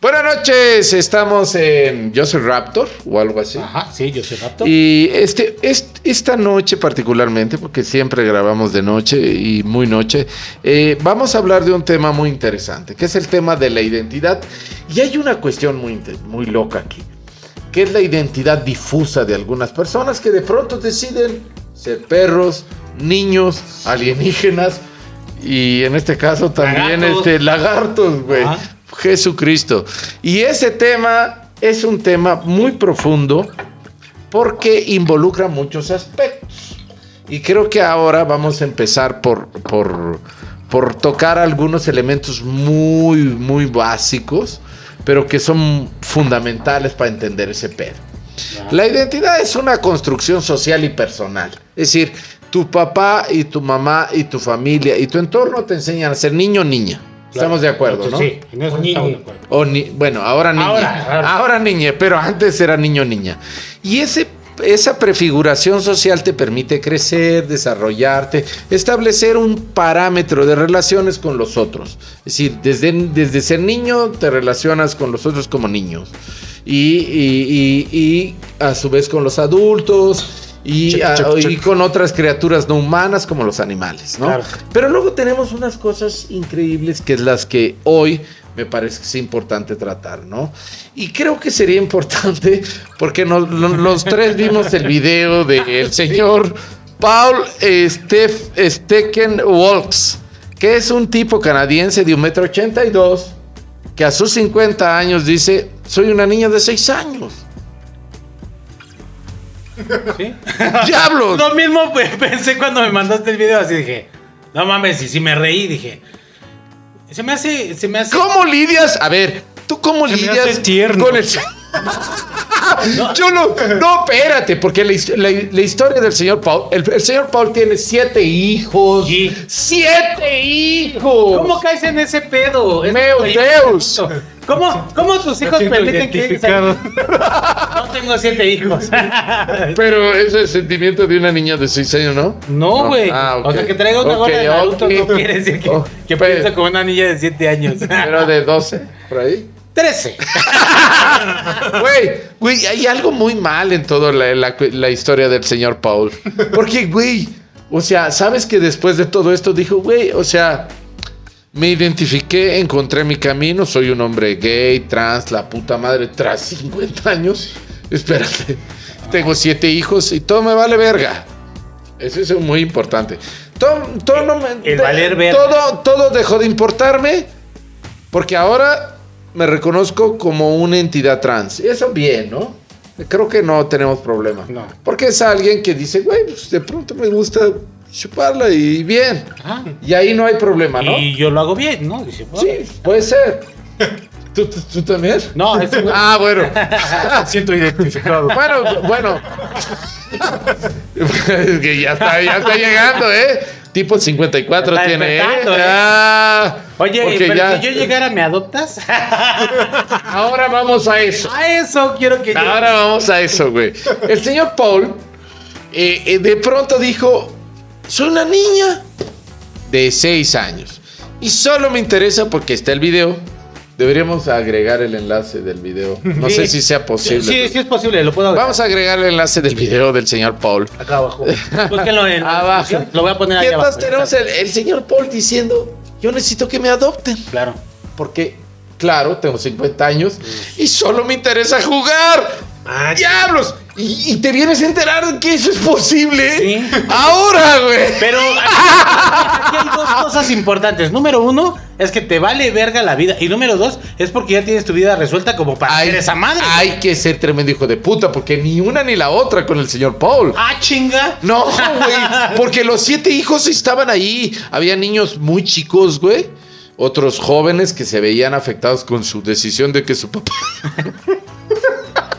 Buenas noches, estamos en Yo soy Raptor o algo así. Ajá, sí, yo soy Raptor. Y este, es- esta noche particularmente, porque siempre grabamos de noche y muy noche, eh, vamos a hablar de un tema muy interesante, que es el tema de la identidad. Y hay una cuestión muy, muy loca aquí, que es la identidad difusa de algunas personas que de pronto deciden ser perros, niños, alienígenas y en este caso también Lagartos. este, lagartos, güey. Jesucristo. Y ese tema es un tema muy profundo porque involucra muchos aspectos. Y creo que ahora vamos a empezar por, por, por tocar algunos elementos muy, muy básicos, pero que son fundamentales para entender ese pedo. La identidad es una construcción social y personal. Es decir, tu papá y tu mamá y tu familia y tu entorno te enseñan a ser niño o niña. Estamos de acuerdo, ¿no? Sí, en eso estamos de acuerdo. O ni- bueno, ahora niña. Ahora, Ahora, ahora. niña, pero antes era niño niña. Y ese, esa prefiguración social te permite crecer, desarrollarte, establecer un parámetro de relaciones con los otros. Es decir, desde, desde ser niño te relacionas con los otros como niños. Y, y- y- y a su vez con los adultos. Y, Check, a- check, y check. con otras criaturas no humanas como los animales, ¿no? Claro. Pero luego tenemos unas cosas increíbles que es las que hoy me parece que es importante tratar, ¿no? Y creo que sería importante porque nos- lo- los tres vimos el video del señor Paul Steph, Stecken Walks, que es un tipo canadiense de un metro ochenta y dos, que a sus 50 años dice, soy una niña de 6 años. ¿Sí? ¡Diablos! Lo mismo pe- pensé cuando me mandaste el video, así dije, no mames, y si me reí, dije, se me hace, se me hace... ¿Cómo lidias? A ver, ¿tú cómo Se me lidias hace tierno. con el... Yo no, no, espérate, porque la, his- la- la historia del señor Paul, el, el señor Paul tiene siete hijos. Sí. ¡Siete hijos! ¿Cómo caes en ese pedo? ¡Meu Deus! ¿Cómo, ¿Cómo tus hijos permiten que. No tengo siete hijos. Pero ese es el sentimiento de una niña de seis años, ¿no? No, güey. Ah. O sea, que traiga una gorra de Naruto ok. no quiere decir que, Oh, que pues. piensa como una niña de siete años. Pero de 12, por ahí. Trece. Güey, güey, hay algo muy mal en toda la, la- la historia del señor Paul. Porque, güey, o sea, sabes que después de todo esto dijo, güey, o sea, me identifiqué, encontré mi camino, soy un hombre gay, trans, la puta madre, tras 50 años. Espérate, tengo siete hijos y todo me vale verga. Eso es muy importante. Todo, todo no me- El valer verga. Todo, todo dejó de importarme porque ahora me reconozco como una entidad trans. Y eso bien, ¿no? Creo que no tenemos problema. No. Porque es alguien que dice, güey, pues de pronto me gusta chuparla y bien. Ajá. Y ahí no hay problema, ¿no? Y yo lo hago bien, ¿no? Dice, Sí, puede ser. ¿Tú, tú, tú también? No, güey- Ah, bueno. Siento identificado. Bueno, bueno. es que ya está, ya está llegando, ¿eh? Tipo 54 Está tiene, ¿eh? ¿eh? Ah, Oye, porque pero ya- si yo llegara, ¿me adoptas? Ahora vamos a eso. A eso quiero que llegue. Ahora vamos a eso, güey. El señor Paul eh, eh, de pronto dijo, soy una niña de 6 años. Y solo me interesa porque está el video. Deberíamos agregar el enlace del video. No Sí. sé si sea posible. Sí, sí es posible, lo puedo Vamos a agregar el enlace del video del señor Paul. acá abajo. Búsquenlo en Abajo. Lo voy a poner ahí abajo. entonces tenemos el, el señor Paul diciendo, yo necesito que me adopten. Claro. Porque, claro, tengo 50 años y solo me interesa jugar. Ah, ¡Diablos! Y, y te vienes a enterar que eso es posible. Sí. Ahora, güey. Pero aquí, aquí hay dos cosas importantes. Número uno es que te vale verga la vida. Y número dos es porque ya tienes tu vida resuelta como para Hay, ser esa madre. hay que ser tremendo hijo de puta, porque ni una ni la otra con el señor Paul. Ah, chinga. No, güey, porque los siete hijos estaban ahí. Había niños muy chicos, güey. Otros jóvenes que se veían afectados con su decisión de que su papá.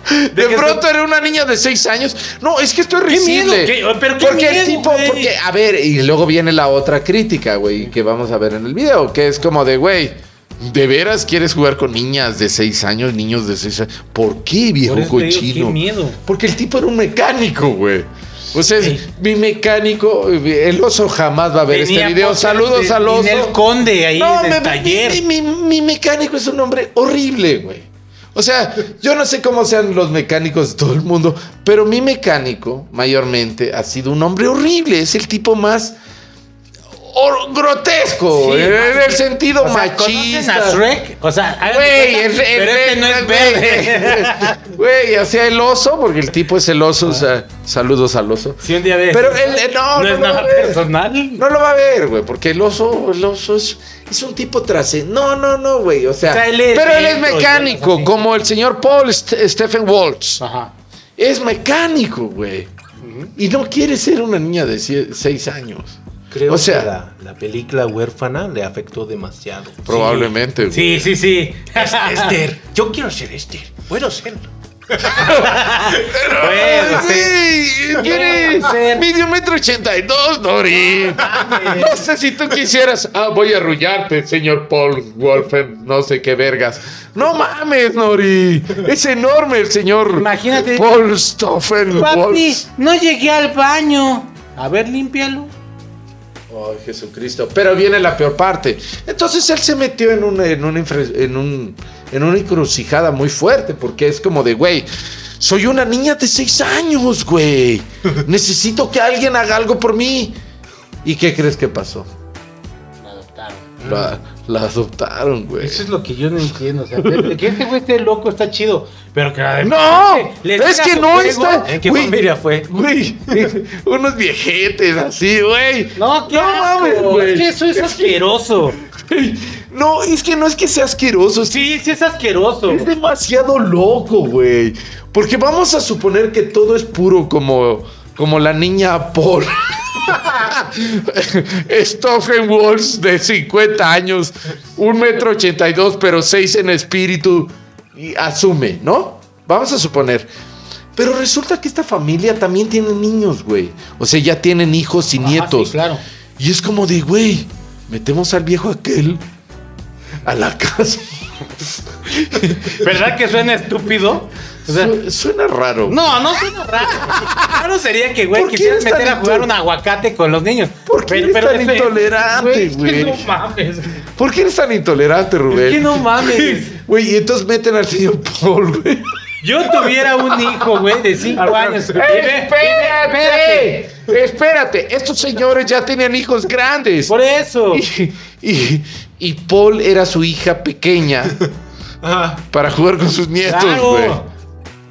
De, pronto era una niña de seis años. No, es que esto es ¿Qué miedo? risible. ¿Qué? Pero qué porque el tipo, porque, a ver, y luego viene la otra crítica, güey, que vamos a ver en el video, que es como de, güey, ¿de veras quieres jugar con niñas de seis años, niños de seis años? ¿Por qué, viejo Por digo, cochino? qué miedo. Porque el tipo era un mecánico, güey. Pues es mi mecánico, el oso jamás va a ver este video. Saludos de al oso. Ninel Conde ahí No, en el me- taller. Mi, mi- mi mecánico es un hombre horrible, güey. O sea, yo no sé cómo sean los mecánicos de todo el mundo, pero mi mecánico, mayormente, ha sido un hombre horrible. Es el tipo más grotesco, Sí, en el sentido O sea, ¿conocen machista. a Shrek? O sea, Güey, pero este no es verde. Güey, sea, el oso, porque el tipo es el oso. o sea, saludos al oso. Si un día ves. Pero él, eh, no, no, no, es lo va nada a ver. personal. No lo va a ver, güey, porque el oso, el oso es, es un tipo trase. No, no, no, güey. O sea, O sea, él es pero él es mecánico, como el señor Paul St- Stephen Waltz. Ajá. Es mecánico, güey. Y no quiere ser una niña de 6 años. Creo O sea- que la, la película huérfana le afectó demasiado. Probablemente, güey. Sí, sí, sí. Esther, yo quiero ser Esther. Puedo serlo. Bueno, sí. Ser. Medio metro ochenta y dos, Nori. No sé si tú quisieras. Ah, voy a arrullarte, señor Paul Wolfen. No sé qué vergas. No mames, Nori. Es enorme el señor. Imagínate. Paul Stoffen Papi, Wolf. no llegué al baño. A ver, límpialo. Ay, Jesucristo. Pero viene la peor parte. Entonces él se metió en una, en una, en un, en una encrucijada muy fuerte. Porque es como de, güey, soy una niña de seis años, güey. Necesito que alguien haga algo por mí. ¿Y qué crees que pasó? La, la adoptaron, güey. Eso es lo que yo no entiendo. O sea, que este güey esté loco está chido. Pero que de No, es que no está. ¿En qué familia fue? Güey, unos viejetes así, güey. No, qué No mames, güey. Es que eso es asqueroso. No, es que no es que sea asqueroso, Sí, sí es asqueroso. Es demasiado loco, güey. Porque vamos a suponer que todo es puro como, como la niña Paul. Stephen Walls de 50 años, un metro 82, pero 6 en espíritu. Y asume, ¿no? Vamos a suponer. Pero resulta que esta familia también tiene niños, güey. O sea, ya tienen hijos y Ajá, nietos. sí, claro. Y es como de, güey, metemos al viejo aquel a la casa. ¿Verdad que suena estúpido? O sea, Su- suena raro. no, no suena raro. Raro sería que, güey, ¿Por qué quisieras meter a jugar un aguacate con los niños. ¿Por qué eres tan intolerante, güey? No mames. ¿Por qué eres tan intolerante, Rubén? Es que no mames. Güey, y entonces meten al señor Paul, güey. Yo tuviera un hijo, güey, de 5 años. ve- ¡Espérate! Espérate, estos señores ya tenían hijos grandes. Por eso. Y, y- y Paul era su hija pequeña Ah, para jugar con sus nietos, Claro.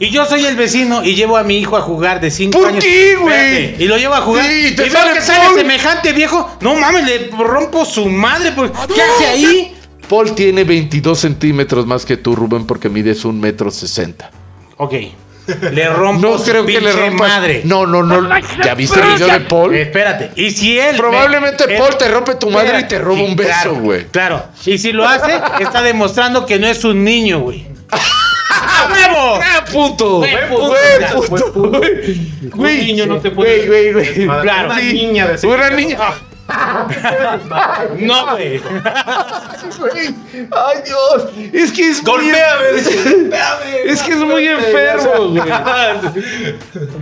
Y yo soy el vecino y llevo a mi hijo a jugar de 5 ¿Por años. qué, güey? Y lo llevo a jugar. Sí, te y veo que sale semejante viejo. No mames, le rompo su madre. pues, ¿Qué hace ahí? Paul tiene 22 centímetros más que tú, Rubén, porque mides un metro sesenta. Ok. Le rompo No su creo que le rompas. madre. No, no, no. ¿Ya viste el video de Paul? Espérate. Y si él. Probablemente Paul te rompe tu madre y te roba un beso, claro, güey. Claro. Y si lo hace, está demostrando que no es un niño, güey. ¡A huevo! ¡Ah, puto! Güey, puto. güey. Niño no te puede- Güey, güey, güey. Claro. Una niña de Una niña. No, güey. Güey. Ay, Dios. Es que es muy. Golpéame, Es que es muy enfermo, güey.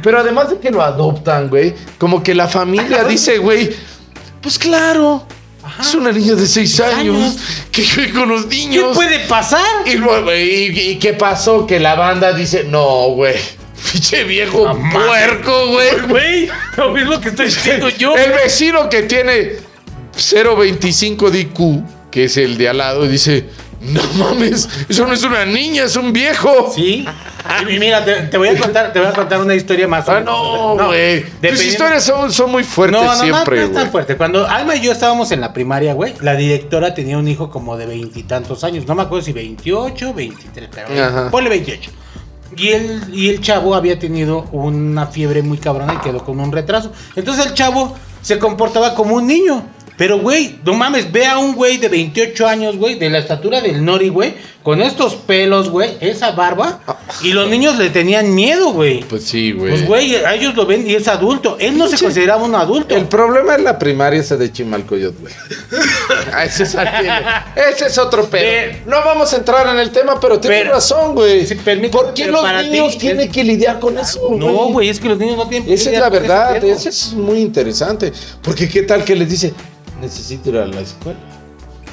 Pero además de que lo adoptan, güey, como que la familia dice, güey, pues claro, es una niña de seis años años. que vive con los ¿Qué niños. puede pasar? Y luego, ¿y, y qué pasó? Que la banda dice, no, güey, pinche viejo puerco, güey. Güey, lo mismo que estoy diciendo yo. El vecino que tiene 0.25 de IQ, que es el de al lado, dice, no mames, eso no es una niña, es un viejo. Sí. Y mira, te, te voy a contar, te voy a contar una historia más. Ah, no, güey. Tus dependiendo- historias son, son muy fuertes No, no, no, siempre, no es tan fuerte. Cuando Alma y yo estábamos en la primaria, güey, la directora tenía un hijo como de veintitantos años. No me acuerdo si 28, 23, pero Ajá. ponle 28. Y el, y el chavo había tenido una fiebre muy cabrona y quedó con un retraso. Entonces el chavo se comportaba como un niño. Pero, güey, no mames, ve a un güey de 28 años, güey, de la estatura del Nori, güey, con estos pelos, güey, esa barba, y los niños le tenían miedo, güey. Pues sí, güey. Pues, güey, a ellos lo ven y es adulto. Él no se consideraba un adulto. El problema es la primaria esa de Chimalcoyot, güey. Ese, es, ese es otro pedo. Eh, No vamos a entrar en el tema, pero tienes pero- razón, güey. Permíteme, ¿Por qué los niños ti tienen es- que lidiar con eso, güey? No, güey, es que los niños no tienen Esa es la verdad, eso es muy interesante. Porque qué tal que les dice, necesito ir a la escuela.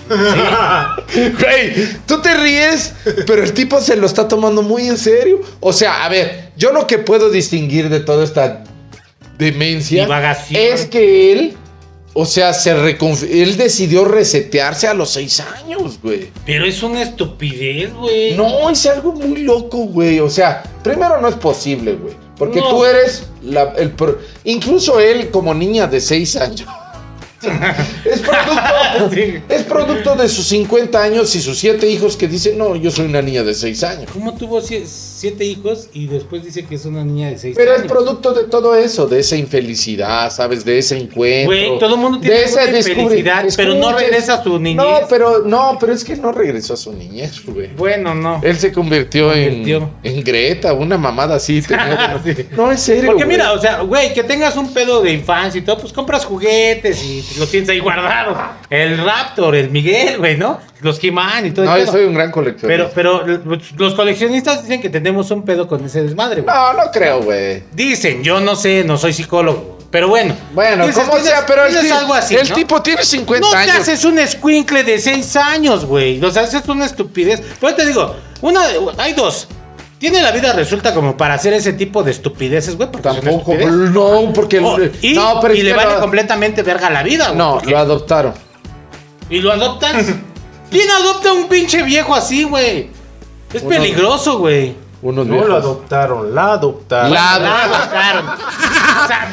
Güey, tú te ríes, pero el tipo se lo está tomando muy en serio. O sea, a ver, yo lo que puedo distinguir de toda esta demencia Divagación. es que él, o sea, se él decidió resetearse a los seis años, güey. Pero es una estupidez, güey. No, es algo muy loco, güey. O sea, primero no es posible, güey. Porque No. tú eres la- el incluso él como niña de 6 años. Es producto es producto de sus 50 años y sus 7 hijos que dicen, "No, yo soy una niña de 6 años." ¿Cómo tuvo sie- siete hijos y después dice que es una niña de seis Pero años? es producto de todo eso, de esa infelicidad, ¿sabes? De ese encuentro. Güey, todo el mundo tiene de descubre- infelicidad, pero no regresa a su niñez. No, pero no, pero es que no regresó a su niñez, güey. Bueno, no. Él se convirtió, Convirtió. En, en Greta, una mamada así. tenía- Sí. No, en serio. Porque güey. mira, o sea, güey, que tengas un pedo de infancia y todo, pues compras juguetes y los tienes ahí guardados. El Raptor, el Miguel, güey, ¿no? Los He-Man y todo No, yo soy un gran coleccionista. Pero, pero los coleccionistas dicen que tenemos un pedo con ese desmadre, güey. No, no creo, güey. Dicen, yo no sé, no soy psicólogo. Pero bueno. Bueno, Dices, como sea, pero el, ti- algo así, el ¿no? tipo tiene 50 No te años. haces un escuincle de 6 años, güey. O sea, es una estupidez. Pero te digo, una, hay dos. Tiene la vida resulta como para hacer ese tipo de estupideces, güey. es Tampoco, estupidez. no, porque... Oh, y, no, pero y es le que vale lo- completamente verga la vida, güey. No, porque- lo adoptaron. Y lo adoptan. ¿Quién adopta a un pinche viejo así, güey? Es Uno- peligroso, güey. Unos No viejos. lo adoptaron, la adoptaron. La- La adoptaron.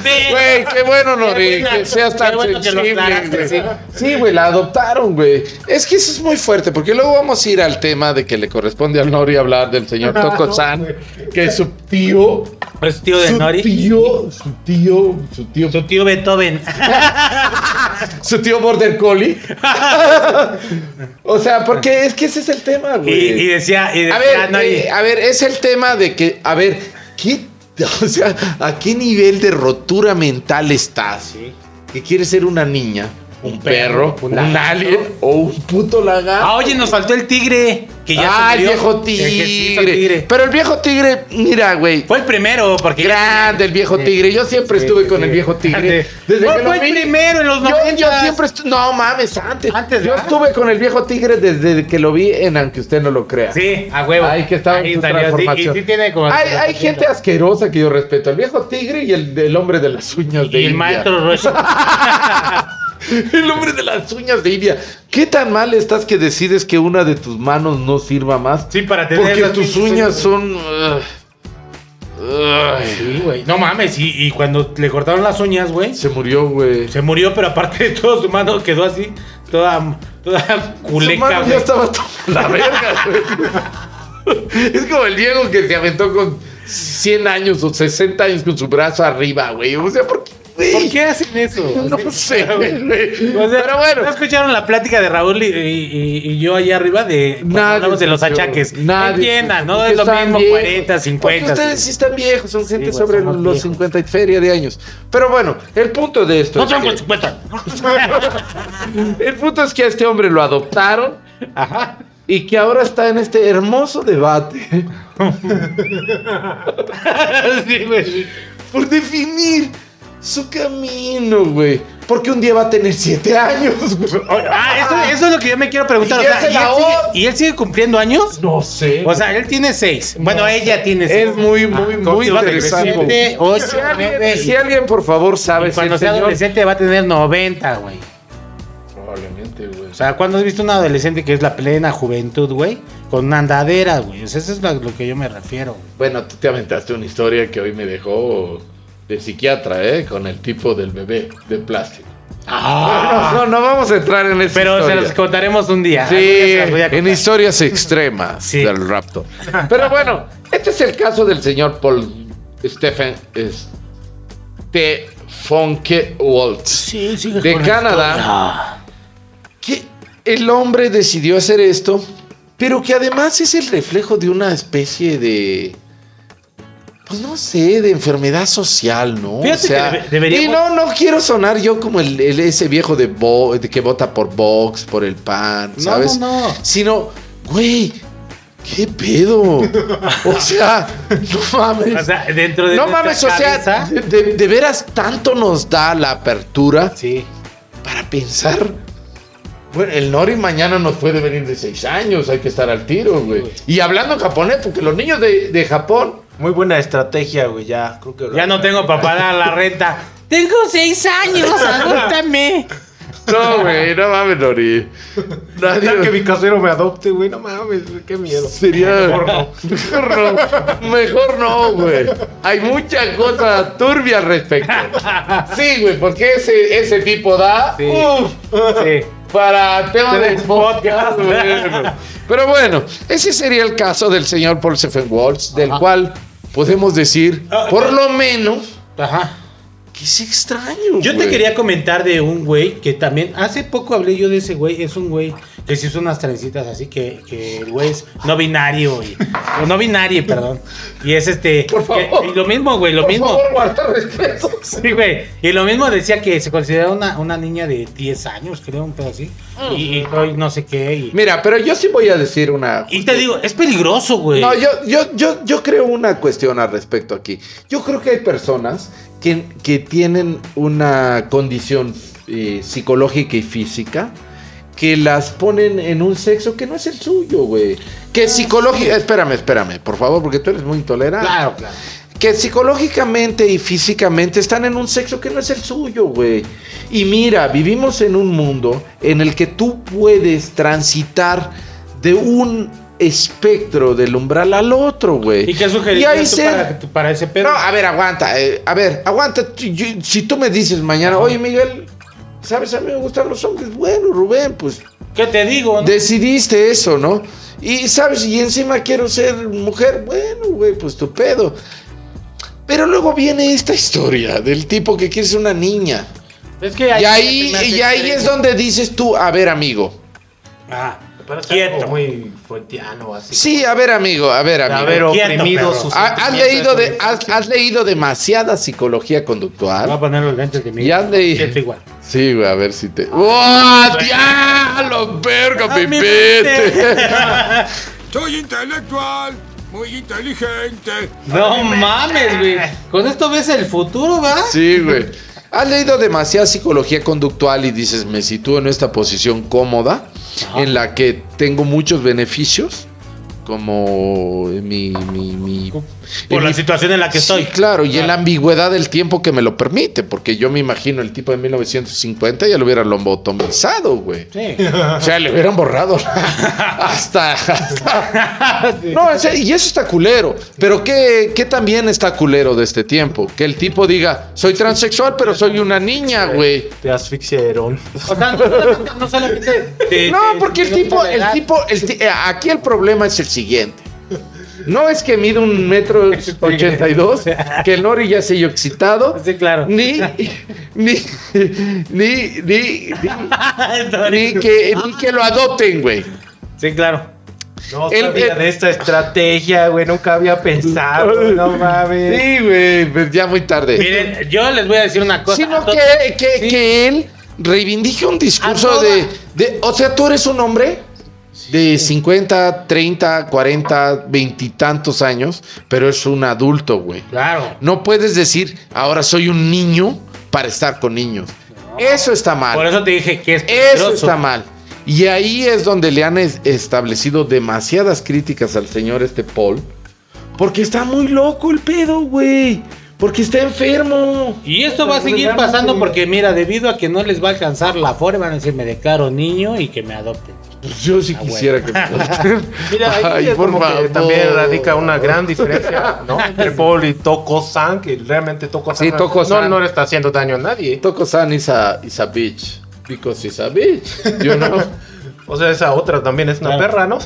Ve- Güey, qué bueno, Nori, que seas tan bueno que lo sensible, güey. sí. Güey, la adoptaron, güey. Es que eso es muy fuerte, porque luego vamos a ir al tema de que le corresponde al Nori hablar del señor Toko no, San, que es su tío, Es tío de su Nori. tío, su tío, su tío, Su tío Beethoven. su tío Border Collie. o sea, porque es que ese es el tema, y, güey. y decía, y decía A ver, Nori. eh, a ver, es el tema de que, a ver, ¿qué, o sea, ¿a qué nivel de rotura mental estás? Que quieres ser una niña, un, perro, un, un alien o un puto lagarto. Ah, oye, nos faltó el tigre. Que ya ah, se el viejo El hizo tigre. Pero el viejo tigre, mira, güey. Fue el primero, porque. Grande el viejo tigre. Yo siempre Sí, estuve sí, con sí. el viejo tigre. Desde No, que lo fue el vi. primero en los Yo, yo 90. siempre estuve. No mames, antes. Antes, yo ¿verdad? estuve con el viejo tigre desde que lo vi en Aunque usted no lo crea. Sí, a huevo. Ay, que estaba en Ahí su transformación. Y sí tiene como. Hay, hay gente asquerosa que yo respeto. El viejo tigre y el, el hombre de las uñas de Y el India. maestro Roshi. El hombre de las uñas de India. ¿Qué tan mal estás que decides que una de tus manos no sirva más? Sí, para tener. Porque las tus uñas son. Ay, Sí, güey. No mames, y, y cuando le cortaron las uñas, güey, se murió, güey. se murió, pero aparte de todo, su mano quedó así, toda, toda Su culeca, mano güey. ya estaba toda la verga, güey. Es como el Diego que se aventó con 100 años o 60 años con su brazo arriba, güey. O sea, ¿por qué? ¿Por qué hacen eso? No sé, güey. O sea, Pero bueno. ¿no escucharon la plática de Raúl y, y- y yo allá arriba de cuando Nadie hablamos de los escuchó. achaques? Nadie Entiendan, ¿no? Es lo Están mismo viejos. 40, 50. Porque ustedes sí están viejos, son gente güey, sobre somos los viejos. 50 y feria de años. Pero bueno, el punto de esto No es son que- con 50. el punto es que a este hombre lo adoptaron Ajá. y que ahora está en este hermoso debate sí, güey. por definir su camino, güey. Porque un día va a tener 7 años, güey. Ah, eso, eso es lo que yo me quiero preguntar. Y O sea, ya se ¿y, la él sigue, o- y él sigue cumpliendo años? No sé. O sea, él tiene 6. Bueno, ella tiene 6. es muy, muy, muy interesante. 7, 8, Si alguien, si alguien, por favor, sabe Y si cuando el sea señor- adolescente va a tener 90, güey. Probablemente, güey. O sea, ¿cuándo has visto un adolescente que es la plena juventud, güey? Con una andadera, güey. O sea, eso es lo, lo que yo me refiero. Bueno, tú te aventaste una historia que hoy me dejó de psiquiatra, ¿eh? Con el tipo del bebé de plástico. No, no, no vamos a entrar en esa Ah. Pero se los contaremos un día. Sí, en historias extremas Sí. del raptor. Pero bueno, este es el caso del señor Paul Stephen Fonke Waltz. Sí, De Canadá. que el hombre decidió hacer esto, pero que además es el reflejo de una especie de, pues no sé, de enfermedad social, ¿no? Fíjate que debe- deberíamos- Y no, no quiero sonar yo como el, el- ese viejo de, Vo- de que vota por Vox, por el PAN, No, ¿sabes? no, no. Sino, güey, ¿qué pedo? o sea, no mames. O sea, dentro de no mames, o sea, de, veras tanto nos da la apertura Sí. para pensar. Bueno, el Nori mañana nos puede venir de seis años, hay que estar al tiro, güey. Y hablando en japonés, porque los niños de, de Japón. Muy buena estrategia, güey, ya. Creo que Ya no tengo para pagar la renta. Tengo seis años, adóptame. No, güey, no mames, Nori. Ya que Nadie. mi casero me adopte, güey, no mames, güey, qué miedo. Sería. Mejor no. Mejor no. Mejor no, güey. Hay muchas cosas turbias al respecto. Sí, güey, porque ese, ese tipo da. Sí. uf, Sí. para tema de podcast. bueno. Pero bueno, ese sería el caso del señor Paul Waltz, del Ajá. cual podemos decir, por lo menos, Ajá. Que es extraño. Yo te quería comentar de un güey que también, hace poco hablé yo de ese güey, es un güey que se hizo unas trencitas así que, que el güey es no binario, y, o no binario, perdón. Y es este... Por favor. que- y lo mismo, güey, lo Por mismo. favor, guarda respeto. Sí, güey. Y lo mismo decía que se considera una, una niña de 10 años, creo, un pedo así. Y, y hoy no sé qué. Y, Mira, pero yo sí voy a decir una. y te digo, es peligroso, güey. No, yo, yo, yo, yo creo una cuestión al respecto aquí. Yo creo que hay personas que, que tienen una condición eh, psicológica y física que las ponen en un sexo que no es el suyo, güey. Que psicológica... Espérame, espérame, por favor, porque tú eres muy intolerante. Claro, claro. Que psicológicamente y físicamente están en un sexo que no es el suyo, güey. Y mira, vivimos en un mundo en el que tú puedes transitar de un espectro del umbral al otro, güey. ¿Y qué ahí tú se- para, ese pedo? No, a ver, aguanta. eh, a ver, aguanta. Yo- si tú me dices mañana, oye, Miguel, ¿sabes? A mí me gustan los hombres. Bueno, Rubén, pues ¿Qué te digo? no? decidiste eso, ¿no? Y sabes, y encima quiero ser mujer, bueno, güey, pues tu pedo. Pero luego viene esta historia del tipo que quiere ser una niña. Es que Y ahí, y ahí es donde dices tú, a ver, amigo. Ah, Algo muy fuentiano, así. Sí, a ver, amigo, a ver, amigo. oprimido sus Ha- ¿Has leído, de, de has, has leído demasiada psicología voy a conductual? poner los lentes de mi. Ya leí. Siento igual. Sí, güey, a ver si te. ¡Oh, diablo, verga, Ah, pipete! Soy intelectual, muy inteligente. No mames, güey. Con esto ves el futuro, ¿va? Sí, güey. Has leído demasiada psicología conductual y dices, me sitúo en esta posición cómoda, Ajá. en la que tengo muchos beneficios, como mi... mi, mi- Por la mi- situación en la que Sí, estoy. claro, y en la ambigüedad del tiempo que me lo permite, porque yo me imagino el tipo de 1950 ya lo hubiera lobotomizado, güey. Sí. O sea, le hubieran borrado hasta... hasta- No, o sea, y eso está culero. Pero ¿qué, ¿qué también está culero de este tiempo? Que el tipo diga, soy transexual, pero soy una niña, güey. Te asfixiaron. O sea, no solamente. No, porque el tipo, el tipo, el eh, aquí el problema es el siguiente. No es que mide un metro ochenta y dos, que el Nori ya se haya excitado, Sí, claro. ni, ni, ni, ni, ni, ni que, ni que lo adopten, güey. Sí, claro. No El- sabía el- de esta estrategia, güey. Nunca había pensado, no mames. Sí, güey, pues ya muy tarde. Miren, yo les voy a decir una cosa. Sino que, que, Sí. que él reivindique un discurso de, de. O sea, tú eres un hombre de 50, 30, 40, veintitantos años, pero es un adulto, güey. Claro. No puedes decir, ahora soy un niño para estar con niños. Eso está mal. Por eso te dije que es Eso está mal. Y ahí es donde le han es- establecido demasiadas críticas al señor este Paul. Porque está muy loco el pedo, güey. Porque está enfermo. Y esto va a seguir pasando porque, mira, debido a que no les va a alcanzar la forma, van a decir, me declaro niño y que me adopten. Pues yo sí Ah, quisiera que me adopten. Mira, ahí Ay, es por como que también radica una gran diferencia, ¿no? Entre Paul y Toko-san, que realmente Toko-san Sí, Toko-san. no, no le está haciendo daño a nadie. Toko-san is a, is a bitch. Because he's a bitch. You know? O sea, esa otra también es una Claro. perra, ¿no?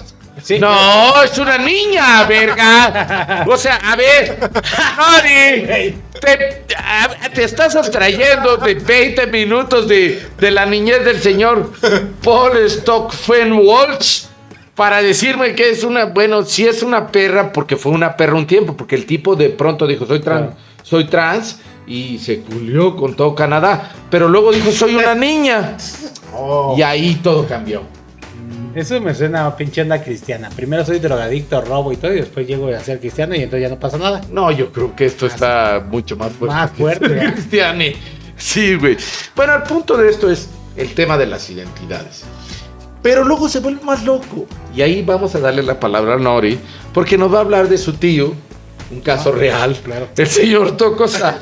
Sí. No, es una niña, verga. O sea, a ver, Nori, te, a- te estás abstrayendo de 20 minutos de, de la niñez del señor Paul Stockfen Walsh para decirme que es una, bueno, sí es una perra porque fue una perra un tiempo, porque el tipo de pronto dijo, soy trans, Claro. soy trans y se culió con todo Canadá, pero luego dijo, soy una niña. Y ahí todo cambió. Eso me suena a pinche onda cristiana. Primero soy drogadicto, robo y todo, y después llego a ser cristiano y entonces ya no pasa nada. No, yo creo que esto está mucho más fuerte. Más que fuerte, ¿eh? Cristiani. Sí, güey. Bueno, el punto de esto es el tema de las identidades. Pero luego se vuelve más loco. Y ahí vamos a darle la palabra a Nori, porque nos va a hablar de su tío, un caso real, claro. el señor Tocosa.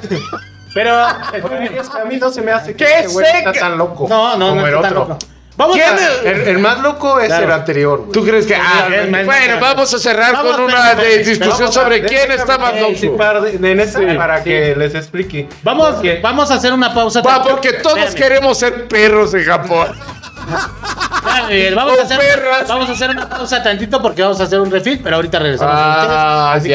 Pero. Que a mí no se me hace que ¡Qué ese güey está seca! tan loco. No, no, como no el está tan otro. loco. Vamos ¿Quién a. es? El, el más loco es Claro. el anterior, güey. ¿Tú crees que.? Ah, bueno, vamos a cerrar Vamos, con una de discusión a- sobre quién está más loco. en Sí, para sí. que les explique. Vamos, vamos a hacer una pausa. Va, porque todos Espérame. queremos ser perros en Japón. Miguel, Vamos, a hacer, perras. vamos a hacer una pausa tantito porque vamos a hacer un refill, pero ahorita regresamos. Ah, Así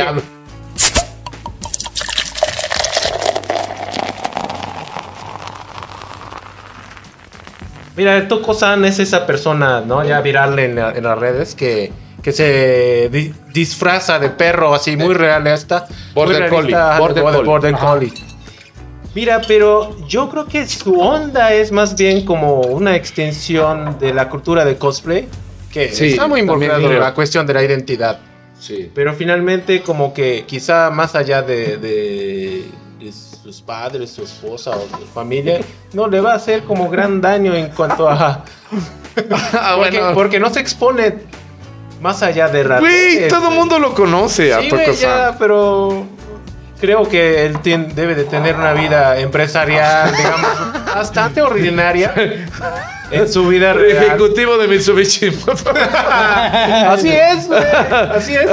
Mira, el Toko-san es esa persona, ¿no? Ya viral en, la- en las redes que, que se di- disfraza de perro así muy realista. Border muy collie, realista, border border, collie. border collie. Mira, pero yo creo que su onda es más bien como una extensión de la cultura de cosplay, que Sí, está muy involucrado en la cuestión de la identidad. Sí. Pero finalmente como que quizá más allá de sus padres, su esposa o su familia, no le va a hacer como gran daño en cuanto a... Ah, porque, bueno. porque no se expone más allá de rato. Güey, todo el mundo lo conoce a Sí, ya, pero creo que él tien- debe de tener una vida empresarial, digamos, bastante ordinaria en su vida real. Ejecutivo de Mitsubishi. Así es, güey, así es.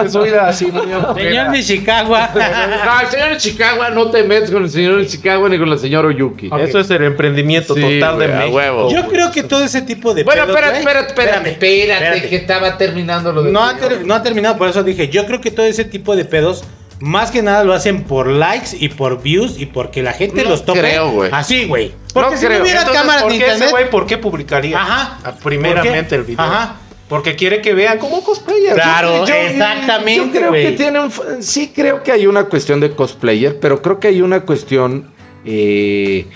En su vida así muy Señor de Chicago. no, el señor de Chicago, no te metes con el señor de Chicago ni con la señora Oyuki. Eso es el emprendimiento Sí, total de México. huevo. Yo creo que todo ese tipo de. Bueno, pedos, espérate, espérate, espérate, espérate, espérate. que estaba terminando lo de. No ha, ter- no ha terminado, por eso dije, yo creo que todo ese tipo de pedos, más que nada lo hacen por likes y por views y porque la gente No los tope. creo, güey. Así, güey. Porque No si creo. no hubiera Entonces, cámaras ¿por qué ese internet. güey por qué publicaría? Ajá. Ah, Primeramente el video. Ajá. Porque quiere que vean cómo cosplayer. Claro, Yo- exactamente. Yo creo que tiene un. Sí, creo que hay una cuestión de cosplayer, pero creo que hay una cuestión eh,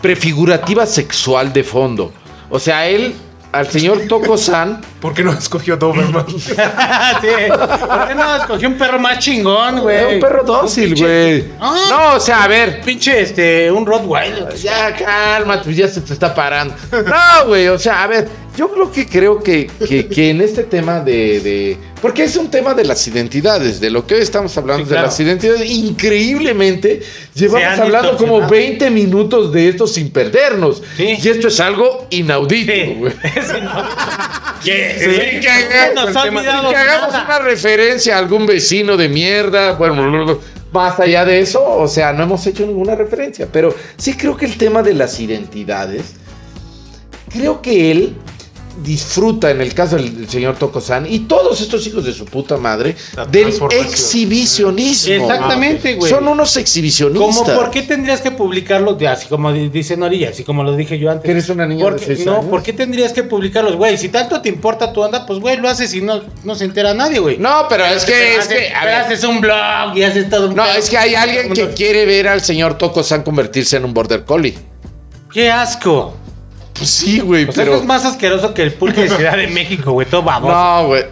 prefigurativa sexual de fondo. O sea, él, al señor Toko-san, ¿Por qué no escogió Doberman? sí. ¿Por qué no escogió un perro más chingón, güey? un perro dócil, güey. Ah. No, o sea, a ver. Pinche, este, un Rottweiler. Ya, cálmate, pues ya se te está parando. No, güey, o sea, a ver, yo creo que creo que, que, que en este tema de, de- Porque es un tema de las identidades, de lo que hoy estamos hablando Sí, de claro. las identidades. Increíblemente, llevamos hablando como distorsionado. 20 minutos de esto sin perdernos. Sí. Y esto es algo inaudito, güey. Sí. Que- Sí, que- que haga- se nos ha que hagamos nada. una referencia a algún vecino de mierda. Bueno, más allá de eso, o sea, no hemos hecho ninguna referencia. Pero sí creo que el tema de las identidades, creo que él disfruta, en el caso del, del señor Tokosan y todos estos hijos de su puta madre, La del exhibicionismo. Exactamente, güey. Son unos exhibicionistas. Como, ¿por qué tendrías que publicarlos de así como di- dice Norilla, así como lo dije yo antes? Eres una niña Porque- de seis No, años. ¿por qué tendrías que publicarlos, güey? Si tanto te importa tu onda, pues, güey, lo haces y no, no se entera nadie, güey. No, pero es que, es haces- que, a pero ver, haces un blog y haces todo un no, pedo. es que hay alguien que quiere ver al señor Tokosan convertirse en un border collie. ¡Qué asco! Pues sí, güey, O sea, pero... eso es más asqueroso que el pulque de Ciudad de México, güey, todo baboso. No, güey.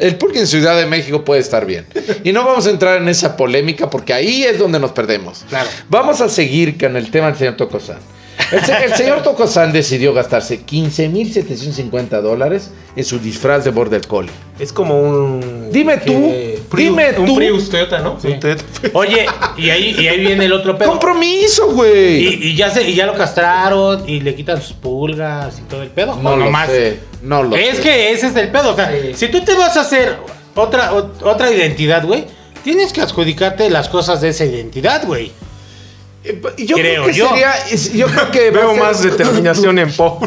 El pulque en Ciudad de México puede estar bien. Y no vamos a entrar en esa polémica porque ahí es donde nos perdemos. Claro. Vamos a seguir con el tema del señor Tocosan. El, se- el señor Tocosan decidió gastarse 15.750 dólares en su disfraz de Border Collie. Es como un. Dime tú, que- dime un tú. Prius Toyota, ¿no? Oye, y ahí, y ahí viene el otro pedo. ¡Compromiso, güey! Y, y ya se, y ya lo castraron y le quitan sus pulgas y todo el pedo. No ¿O lo nomás? sé, no lo Es sé. que ese es el pedo. O sea, si tú te vas a hacer otra, ot- otra identidad, güey, tienes que adjudicarte las cosas de esa identidad, güey. Eh, Yo creo, Creo que yo. sería. Yo creo que. Veo ser- más determinación en Po.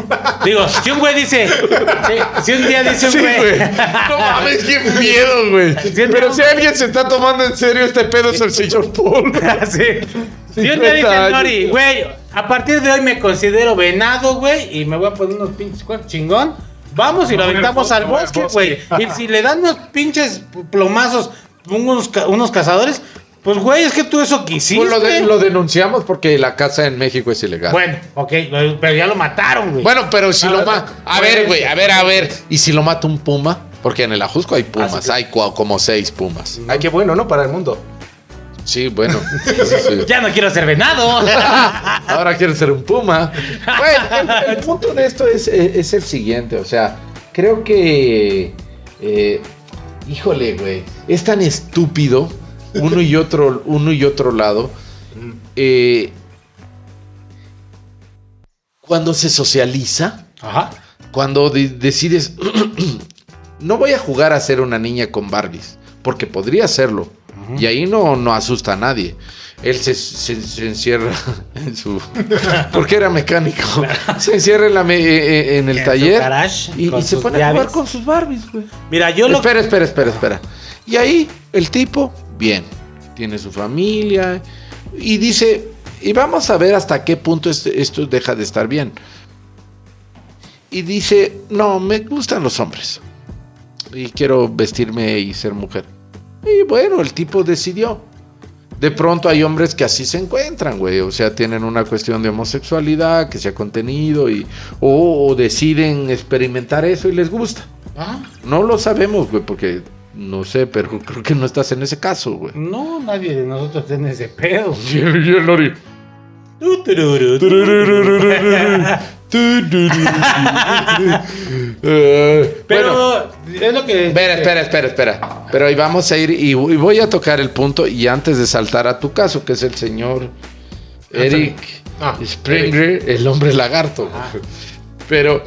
Digo, si un güey dice. si, si un día dice un Sí, güey. güey. No mames, qué miedo, güey. Pero si alguien se está tomando en serio este pedo es el señor Paul. Sí. Si un día dice 50 el años. Nori, güey, a partir de hoy me considero venado, güey, y me voy a poner unos pinches cuernos chingón. Vamos y lo aventamos al bosque, güey. Y si le dan unos pinches plomazos, unos, unos cazadores, pues, güey, es que tú eso quisiste. Pues lo, de- lo denunciamos porque la casa en México es ilegal. Bueno, ok, pero ya lo mataron, güey. Bueno, pero si lo mata. A ver, güey, a ver, a ver. ¿Y si lo mata un puma? Porque en el Ajusco hay pumas, Ah, hay como seis pumas. Ay, qué bueno, ¿no? Para el mundo. Sí, bueno. Sí, sí. Ya no quiero ser venado. Ahora quiero ser un puma. Bueno, el, el punto de esto es, es- es el siguiente, o sea, creo que, eh, híjole, güey, es tan estúpido uno y otro, uno y otro lado. eh, cuando se socializa, Ajá. cuando de- decides, no voy a jugar a ser una niña con Barbies, porque podría hacerlo. Y ahí no, no asusta a nadie. Él se, se- se encierra en su... Porque era mecánico. Se encierra en, la me- eh, eh, en el En taller garage, y, se pone a jugar con sus Barbies, güey. Mira, yo lo. Espera, espera, espera, espera. Y ahí el tipo, bien, tiene su familia y dice, y vamos a ver hasta qué punto esto deja de estar bien. Y dice, no, me gustan los hombres. Y quiero vestirme y ser mujer. Y bueno, el tipo decidió. De pronto hay hombres que así se encuentran, güey. O sea, tienen una cuestión de homosexualidad que se ha contenido y o, o deciden experimentar eso y les gusta. Ah, No lo sabemos, güey, porque no sé, pero creo que no estás en ese caso, güey. no, nadie de nosotros tiene ese pedo. Y el- y el Lori. Eh, Pero es lo que. espera, espera, espera, espera. Pero ahí vamos a ir y, y voy a tocar el punto y antes de saltar a tu caso, que es el señor Eric Ah, Springer, el hombre lagarto. güey. Pero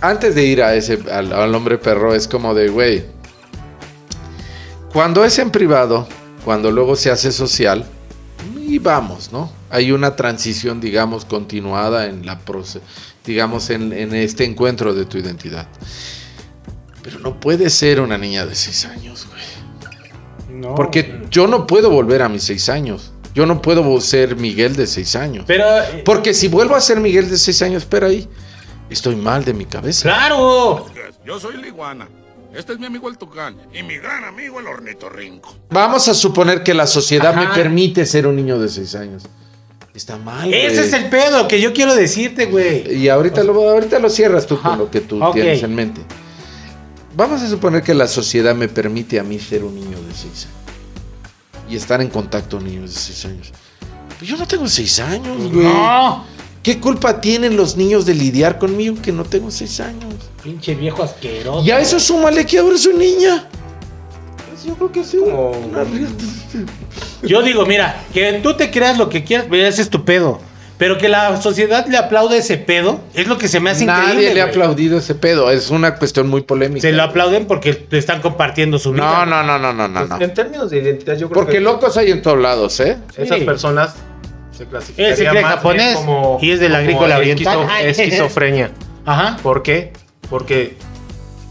antes de ir a ese al, al hombre perro es como de, güey, cuando es en privado, cuando luego se hace social, y vamos, ¿no? Hay una transición, digamos, continuada en la proce- digamos, en, en este encuentro de tu identidad. Pero no puede ser una niña de 6 años, güey. No. Porque yo no puedo volver a mis 6 años. Yo no puedo ser Miguel de 6 años. Pero. eh, Porque si vuelvo a ser Miguel de 6 años, espera ahí. Estoy mal de mi cabeza. ¡Claro! Yo soy la iguana. Este es mi amigo el tucán y mi gran amigo el ornitorrinco. Vamos a suponer que la sociedad me permite ser un niño de 6 años. Está mal. Ese güey. es el pedo que yo quiero decirte, güey. Y ahorita lo, ahorita lo cierras tú Ajá. con lo que tú tienes en mente. Vamos a suponer que la sociedad me permite a mí ser un niño de 6 años. Y estar en contacto con niños de 6 años. Pues yo no tengo 6 años, güey. No. ¿Qué culpa tienen los niños de lidiar conmigo que no tengo 6 años? Pinche viejo asqueroso. Y a eso súmale que ahora soy niña. Pues yo creo que sí. Como- una riata. Yo digo, mira, que tú te creas lo que quieras, pero ese es tu pedo. Pero que la sociedad le aplaude ese pedo, es lo que se me hace Nadie increíble. le ha güey. aplaudido ese pedo. Es una cuestión muy polémica. Se lo aplauden porque te están compartiendo su vida. No, no, no, no, no, no. Pues, no. En términos de identidad, yo creo Porque que locos hay en todos lados, ¿eh? esas personas se clasificarían cree más japonés como y es del como agrícola oriental. esquizo- esquizofrenia. Ajá. ¿Por qué? Porque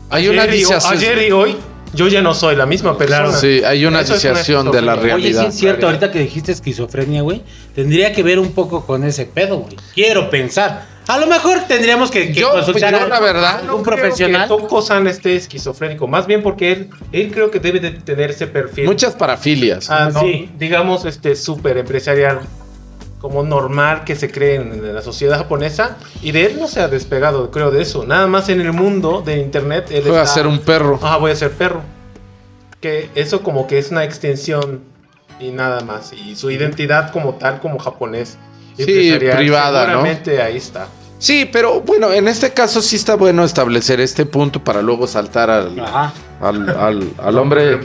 Hay una ayer, y, ayer y hoy yo ya no soy la misma persona. Sí, hay una Eso disociación de la esquizofrenia. Oye, sí realidad. es cierto, ahorita que dijiste esquizofrenia, güey, tendría que ver un poco con ese pedo, güey. Quiero pensar. A lo mejor tendríamos que, que Yo, consultar yo, a la verdad, un No creo profesional. Que Toko-san esté esquizofrénico. Más bien porque él, él creo que debe de tener ese perfil. Muchas parafilias. Ah, no, Sí. digamos, este súper empresarial, como normal que se cree en, la sociedad japonesa. Y de él no se ha despegado, creo, de eso. Nada más en el mundo de internet. Él Voy a ser un perro. Ajá, voy a ser perro. Que eso como que es una extensión y nada más. Y su identidad como tal, como japonés. Sí, privada, ¿no? Ahí está. Sí, pero bueno, en este caso sí está bueno establecer este punto para luego saltar al, al, al- al hombre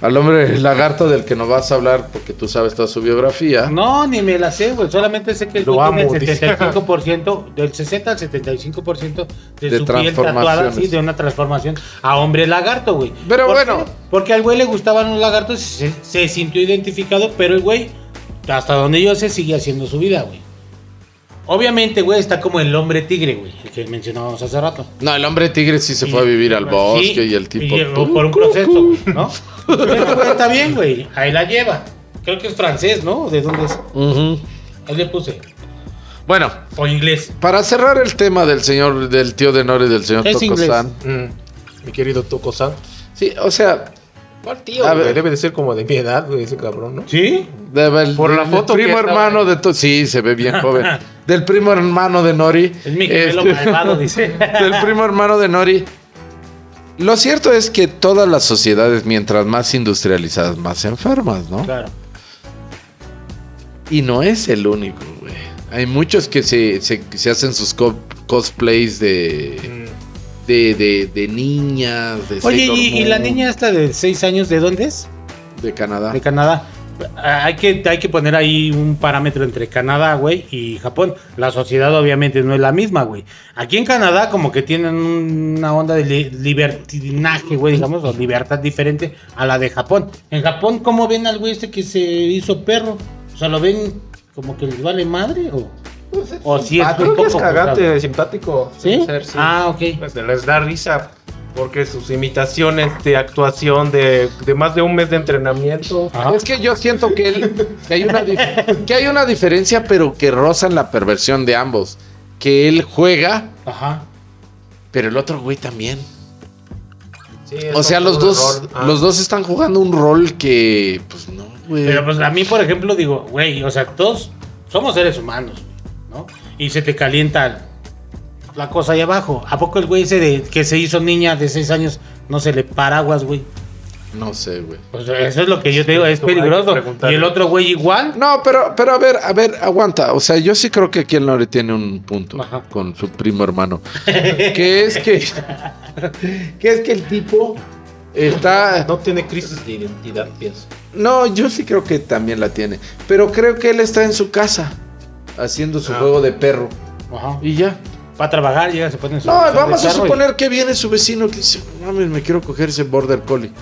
al hombre lagarto del que nos vas a hablar porque tú sabes toda su biografía. No, ni me la sé, güey. Solamente sé que el Lo güey tiene amo, el dice. 75%, del 60 al 75% de, De su piel tatuada, sí, de una transformación a hombre lagarto, güey. Pero ¿Por bueno. qué? Porque al güey le gustaban los lagartos, se, se sintió identificado, pero el güey hasta donde yo sé, sigue haciendo su vida, güey. Obviamente, güey, está como el hombre tigre, güey, el que mencionábamos hace rato. No, el hombre tigre sí se Y- fue a vivir al sí, bosque y el tipo. y llegó por un proceso, güey, ¿no? Pero, güey, está bien, güey. Ahí la lleva. Creo que es francés, ¿no? ¿De dónde es? Ujú. Ahí le puse. Bueno, O inglés. para cerrar el tema del señor, del tío de Nori, del señor. Tocosán. Mm, Mi querido Toko-san. Sí, o sea, ¿Cuál tío? A güey? ver. Debe de ser como de mi edad, güey, ese cabrón, ¿no? ¿Sí? Debe el, Por la foto que primo hermano de to- sí se ve bien joven del primo hermano de Nori Es mi gemelo Este- malvado, dice. del primo hermano de Nori lo cierto es que todas las sociedades mientras más industrializadas más enfermas no Claro. y no es el único güey hay muchos que se, se, se hacen sus co- cosplays de, Mm. de, de, de niñas de Oye, ¿y, y la niña esta de 6 años de dónde es? de Canadá De Canadá. Hay que, hay que poner ahí un parámetro entre Canadá, güey, y Japón. La sociedad obviamente no es la misma, güey. Aquí en Canadá como que tienen una onda de li- libertinaje, güey, digamos, o libertad diferente a la de Japón. En Japón, ¿cómo ven al güey este que se hizo perro? O sea, ¿lo ven como que les vale madre o, o si es un es cagante, simpático. ¿Sí? ser, sí. Ah, ok. Pues les da risa porque sus imitaciones de actuación de, de más de un mes de entrenamiento. Ajá. Es que yo siento que, él- que, hay una, que hay una diferencia, pero que rozan la perversión de ambos. Que él juega, Ajá. pero el otro güey también. Sí, O sea, los dos. Ah. los dos están jugando un rol que, pues no, güey. Pero pues a mí, por ejemplo, digo, güey, o sea, todos somos seres humanos, ¿no? Y se te calienta la cosa ahí abajo. ¿A poco el güey ese de que se hizo niña de 6 años no se le paraguas, güey? No sé, güey. Pues eso es lo que yo te digo, es peligroso. Y el otro güey igual. No, pero, pero a ver, a ver, aguanta. O sea, yo sí creo que aquí el Nori tiene un punto Ajá. con su primo hermano. que es que. que es que el tipo está. No tiene crisis de identidad, pienso. No, yo sí creo que también la tiene. Pero creo que él está en su casa haciendo su Ah. juego de perro. Ajá. Y ya. Va a trabajar, llega, se pone en su No, vamos a y- suponer que viene su vecino que dice, mames, me quiero coger ese border collie.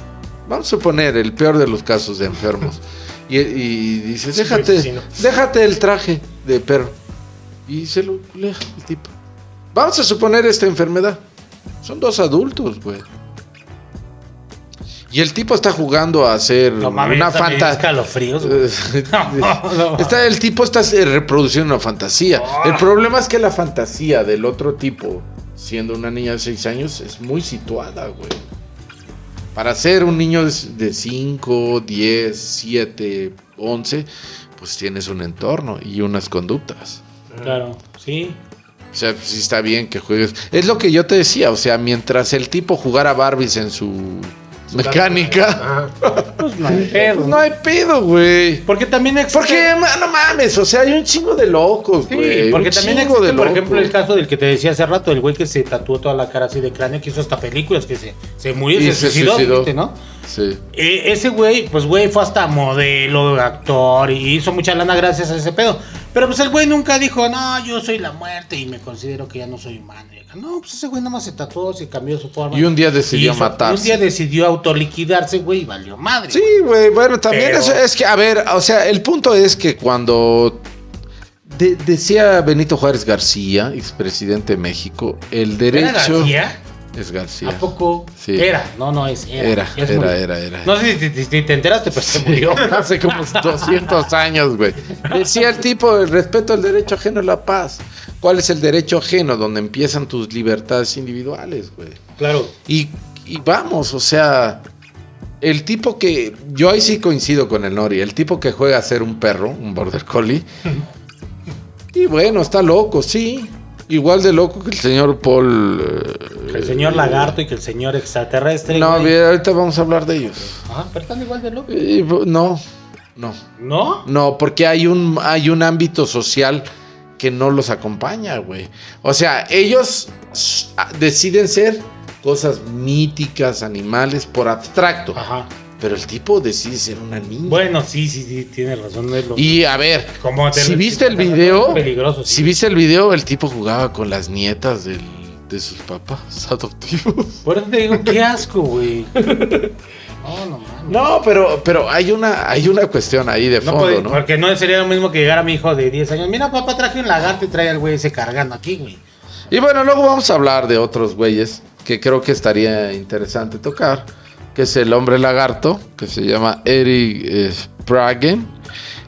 Vamos a suponer el peor de los casos de enfermos. y, y dice, déjate, déjate el traje de perro. Y se lo culea el tipo. Vamos a suponer esta enfermedad. Son dos adultos, güey. Y el tipo está jugando a hacer No una fantasía. No, no. Está, el tipo está eh, reproduciendo una fantasía. Ah. El problema es que la fantasía del otro tipo, siendo una niña de 6 años, es muy situada, güey. Para ser un niño de 5, 10, 7, 11, pues tienes un entorno y unas conductas. Claro, sí. O sea, sí está bien que juegues. Es lo que yo te decía, o sea, mientras el tipo jugara Barbies en su mecánica. Pues no hay pedo. pues no hay pedo, güey. Porque también existe... Porque, no mames, o sea, hay un chingo de locos, Sí, güey. porque un también existe, de por ejemplo, el caso del que te decía hace rato, el güey que se tatuó toda la cara así de cráneo, que hizo hasta películas, que se, se murió, Y se, se suicidó, suicidó. ¿viste, ¿no? Sí. E- ese güey, pues güey, fue hasta modelo, actor, y hizo mucha lana gracias a ese pedo. Pero pues el güey nunca dijo, no, yo soy la muerte y me considero que ya no soy humano. No, pues ese güey nada más se tatuó, se cambió su forma. Y un día decidió hizo- matarse. Un día decidió autoliquidarse, güey, y valió madre. Sí, güey, bueno, también Pero- es, es que, a ver, o sea, el punto es que cuando de- decía Benito Juárez García, expresidente de México, el ¿Era derecho García? Es García. ¿A poco? Sí. Era, no, no es, era. Era, era, era, era. No sé si, si- si te enteraste, pero se murió. Hace como 200 años, güey. Decía el tipo, el respeto al derecho ajeno es la paz. ¿Cuál es el derecho ajeno? Donde empiezan tus libertades individuales, güey. Claro. Y, y vamos, o sea, el tipo que. Yo ahí sí coincido con el Nori. El tipo que juega a ser un perro, un border collie. y bueno, está loco, sí. Igual de loco que el señor Paul. eh, Que el señor lagarto y que el señor extraterrestre. No, güey. ahorita vamos a hablar de ellos. Ajá, pero están igual de locos. Y, no, no. ¿No? No, porque hay un, hay un ámbito social que no los acompaña, güey. O sea, ellos deciden ser cosas míticas, animales, por abstracto. Ajá. Pero el tipo decide ser una niña. Bueno, sí, sí, sí, tienes razón. No es lo... y a ver, Como si viste el video, Peligroso, sí. si viste el video, el tipo jugaba con las nietas del- de sus papás adoptivos. Por eso te digo, qué asco, güey. No, no mames. No, pero, pero hay una, hay una cuestión ahí de No fondo, puede- ¿no? Porque no sería lo mismo que llegar a mi hijo de 10 años. Mira, papá, traje un lagarto y trae al güey ese cargando aquí, güey. Y bueno, luego vamos a hablar de otros güeyes que creo que estaría interesante tocar, que es el hombre lagarto, que se llama Eric eh, Spragen,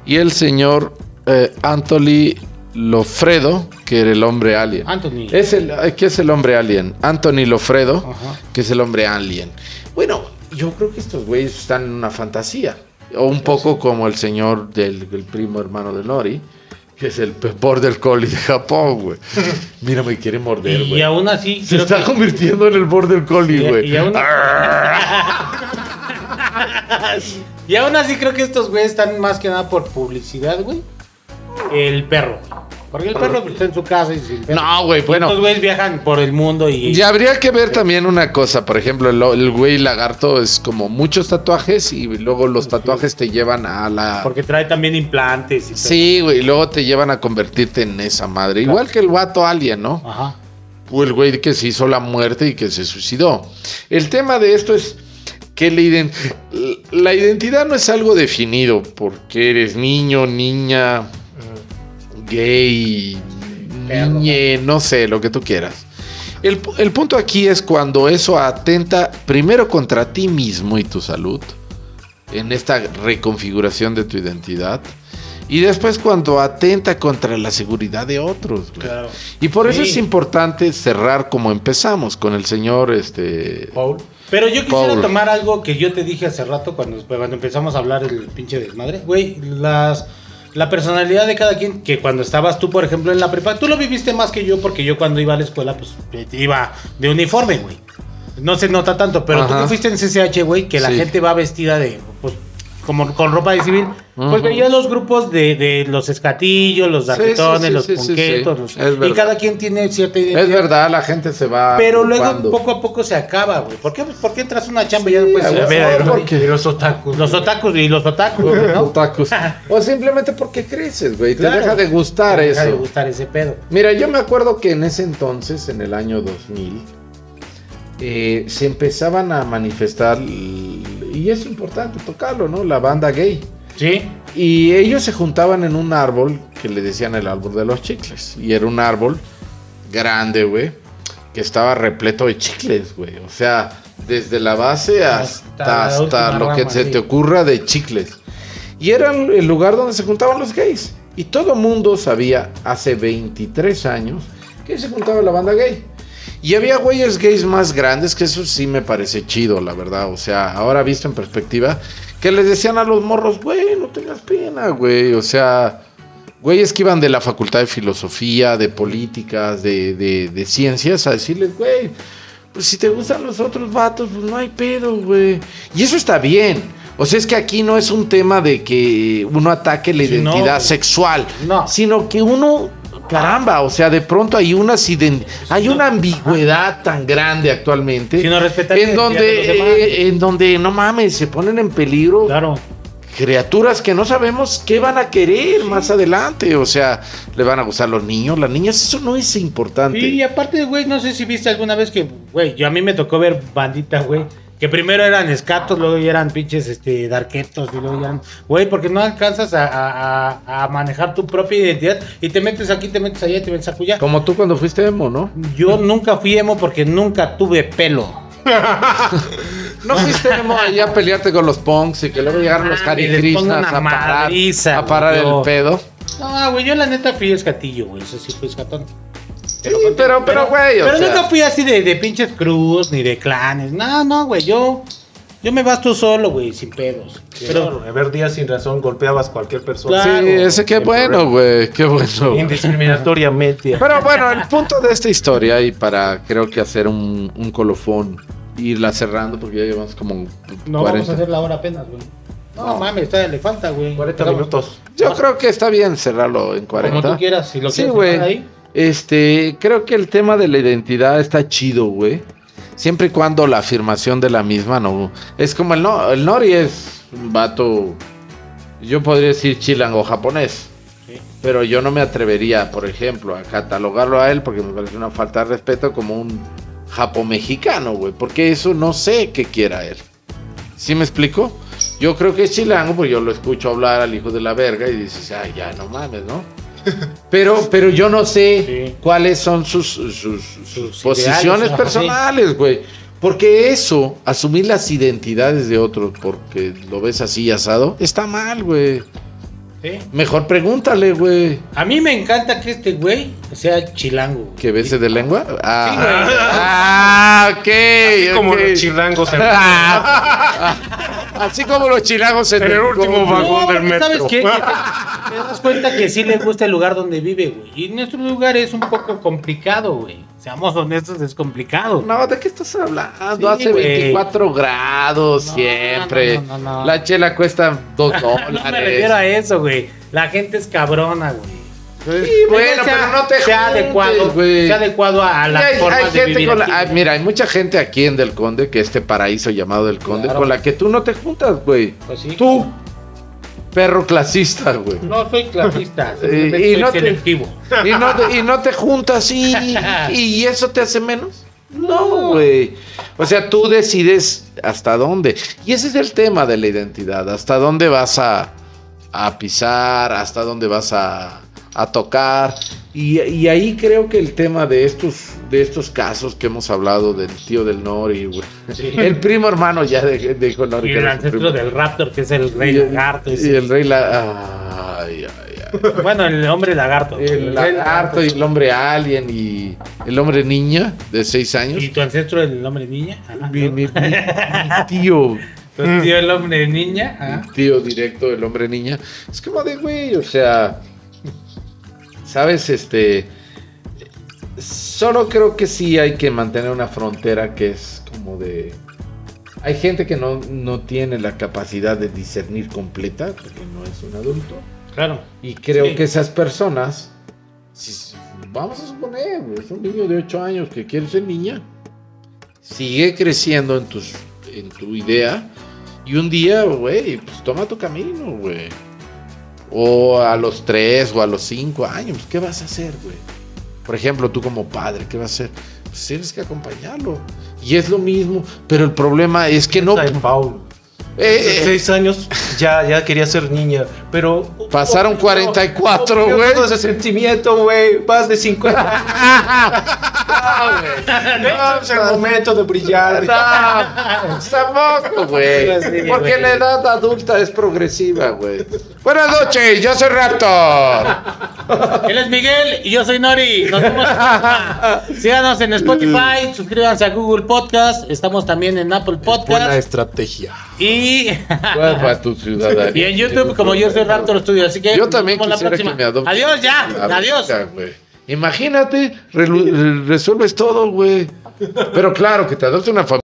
y el señor eh, Anthony Lofredo, que era el hombre alien. Anthony. Es el, eh, ¿Qué es el hombre alien? Anthony Lofredo, Ajá. que es el hombre alien. Bueno, yo creo que estos güeyes están en una fantasía. O un poco como el señor del el primo hermano de Nori, que es el border collie de Japón, güey. Mira, me quiere morder, Y güey. aún así. Se está que- convirtiendo en el border collie, y, güey. y aún, y aún así creo que estos güeyes están más que nada por publicidad, güey. El perro. Porque el perro pues, está en su casa y sin. No, güey, bueno. Estos güeyes viajan por el mundo y. Y habría que ver también una cosa, por ejemplo, el, el güey lagarto es como muchos tatuajes y luego los tatuajes te llevan a la... Porque trae también implantes y. Sí, güey, y luego te llevan a convertirte en esa madre. Igual que el vato alien, ¿no? Ajá. O el güey que se hizo la muerte y que se suicidó. El tema de esto es que la, iden- la identidad no es algo definido porque eres niño, niña, gay, niñe, no sé, lo que tú quieras. El, el punto aquí es cuando eso atenta primero contra ti mismo y tu salud, en esta reconfiguración de tu identidad, y después cuando atenta contra la seguridad de otros. Claro. Y por eso Sí. es importante cerrar como empezamos con el señor este Paul. Pero yo quisiera Paul. tomar algo que yo te dije hace rato cuando, cuando empezamos a hablar el pinche desmadre. Güey, las, la personalidad de cada quien, que cuando estabas tú, por ejemplo, en la prepa, tú lo viviste más que yo porque yo cuando iba a la escuela, pues iba de uniforme, güey. No se nota tanto, pero tú que fuiste en CCH, güey, que la Sí. gente va vestida de, pues, como con ropa de civil, pues veía los grupos de, de los escatillos, los Sí, sí, darquetones, sí, los punquetos, sí. los- Es y cada quien tiene cierta identidad. es verdad, la gente se va Pero luego ocupando. poco a poco se acaba, güey. ¿Por qué, ¿Por qué entras una chamba y ya no puedes ver, porque- los otakus. Los otakus y los otakus, güey, ¿no? Otakus. o simplemente porque creces, güey, te Claro. deja de gustar Te deja eso. de gustar ese pedo. Mira, yo me acuerdo que en ese entonces, en el año 2000, eh, se empezaban a manifestar, y es importante tocarlo, ¿no? La banda gay. Sí. Y ellos se juntaban en un árbol que le decían el árbol de los chicles. Y era un árbol grande, güey, que estaba repleto de chicles, güey. O sea, desde la base hasta, Hasta hasta lo que rama, se sí. te ocurra de chicles. Y era el el lugar donde se juntaban los gays. Y todo mundo sabía hace 23 años que se juntaba la banda gay. Y había güeyes gays más grandes, que eso sí me parece chido, la verdad. O sea, ahora visto en perspectiva, que les decían a los morros, güey, no tengas pena, güey. O sea, güeyes que iban de la facultad de filosofía, de políticas, de, de- de ciencias, a decirles, güey, pues si te gustan los otros vatos, pues no hay pedo, güey. Y eso está bien. O sea, es que aquí no es un tema de que uno ataque la no, identidad sexual, No. sino que uno, caramba, o sea, de pronto hay unas hay una ambigüedad tan grande actualmente. Si no en donde, eh, en donde, no mames, se ponen en peligro Claro. criaturas que no sabemos qué van a querer más adelante. O sea, le van a gustar los niños, las niñas, eso no es importante. Y aparte, güey, no sé si viste alguna vez que, güey, yo a mí me tocó ver bandita, güey. Que primero eran escatos, luego ya eran pinches este, darquetos, y luego ya eran. Güey, porque no alcanzas a, a- a- manejar tu propia identidad y te metes aquí, te metes allá, te metes acullá. Como tú cuando fuiste emo, ¿no? Yo nunca fui emo porque nunca tuve pelo. No fuiste emo allá a pelearte con los punks y que luego llegaron los Ah, una a parar, madriza, a parar güey, yo. el pedo. No, güey, yo la neta fui escatillo, güey. Eso sí fui escatón. Sí, pero, pero, güey, Pero sea, nunca fui así de, de pinches cruz ni de clanes. No, no, güey. Yo, yo me basto solo, güey, sin pedos. Pero a ver, días sin razón golpeabas cualquier persona. Claro. Sí, ese qué bueno, güey, qué bueno. Indiscriminatoriamente. Pero bueno, el punto de esta historia, y para creo que hacer un, un colofón, irla cerrando, porque ya llevamos como No 40. vamos a hacer la hora apenas, güey. No, mames, todavía le falta, güey. 40 Empezamos- minutos. Yo creo que está bien cerrarlo en 40. Como tú quieras, si lo Sí, quieres ahí. Este, creo que el tema de la identidad está chido, güey. Siempre y cuando la afirmación de la misma no. Es como el, no, el Nori es un vato. Yo podría decir chilango japonés. Sí. Pero yo no me atrevería, por ejemplo, a catalogarlo a él porque me parece una falta de respeto como un japo mexicano, güey. Porque eso no sé qué quiera él. ¿Sí me explico? Yo creo que es chilango, porque yo lo escucho hablar al hijo de la verga y dices, ay, ya no mames, ¿no? Pero, pero yo no sé Sí. cuáles son sus, sus, sus Sus posiciones ideales, personales, güey. Porque eso, asumir las identidades de otros porque lo ves así asado, está mal, güey. ¿Sí? Mejor pregúntale, güey. A mí me encanta que este güey sea chilango. güey. ¿Que bese de lengua? Ah, Sí, güey. ah, ok. Así como ok. los chilangos en- Así como los chilangos en, En el último vagón. No, del porque ¿sabes metro. qué? Te, te das cuenta que sí le gusta el lugar donde vive, güey. Y nuestro lugar es un poco complicado, güey. Seamos honestos, es complicado. No, ¿de qué estás hablando? Sí, Hace güey. 24 grados No, siempre. no, no, no, no. La chela cuesta 2 dólares. No me refiero a eso, güey. La gente es cabrona, güey. Sí, bueno, sea- pero no te sea juntes, adecuado, güey. sea adecuado a, a las hay, formas hay de gente vivir con la- aquí, ah, mira, hay mucha gente aquí en Del Conde, que este paraíso llamado Del Conde, Claro. con la que tú no te juntas, güey. Pues sí. Tú, perro clasista, güey. No soy clasista, y soy no te-. Y no, te- y no te juntas y, y eso te hace menos. No, güey. O sea, tú decides hasta dónde. Y ese es el tema de la identidad. Hasta dónde vas a, a pisar, hasta dónde vas a, a tocar. Y, y ahí creo que el tema de estos, de estos casos que hemos hablado del tío del Nori, güey. Sí. El primo hermano ya de- dijo Nori Y el ancestro del Raptor, que es el rey Y el- lagarto. Y ese. el rey la... Ay, ay, ay. Bueno, el hombre lagarto. El rey lagarto y el hombre alien y el hombre niña de seis años. ¿Y tu ancestro el hombre niña? Ajá. Mi, mi- mi- mi tío, Tu tío el hombre niña. Mi tío directo, el hombre niña. Es como de güey, o sea, sabes, este, solo creo que sí hay que mantener una frontera que es como de... Hay gente que no, no tiene la capacidad de discernir completa, porque no es un adulto. Claro. Y creo Sí. que esas personas, si- vamos a suponer, es un niño de 8 años que quiere ser niña, sigue creciendo en, tus, en tu idea y un día, güey, pues toma tu camino, güey. O a los 3 o a los 5 años, ¿qué vas a hacer, güey? Por ejemplo, tú como padre, ¿qué vas a hacer? Pues tienes que acompañarlo. Y es lo mismo, pero el problema es que no... Paulo. Eh, eh, seis años ya, ya quería ser niña, pero... Pasaron 44, Yo güey. Todo ese sentimiento, güey, más de 50 No, es el momento de brillar. No, tampoco, güey. Porque la edad adulta es progresiva, güey. Buenas noches, yo soy Raptor. Él es Miguel y yo soy Nori. Nos vemos. Síganos en Spotify, suscríbanse a Google Podcast. Estamos también en Apple Buena Podcast. estrategia. Y, ¿Cuál fue tu ciudadanía? y en YouTube, como yo soy Raptor Studio. Así que Yo también vemos la quisiera que próxima. me adopten. Adiós, ya. Adiós. Imagínate, resuelves todo, güey. Pero claro, que te adopte una familia.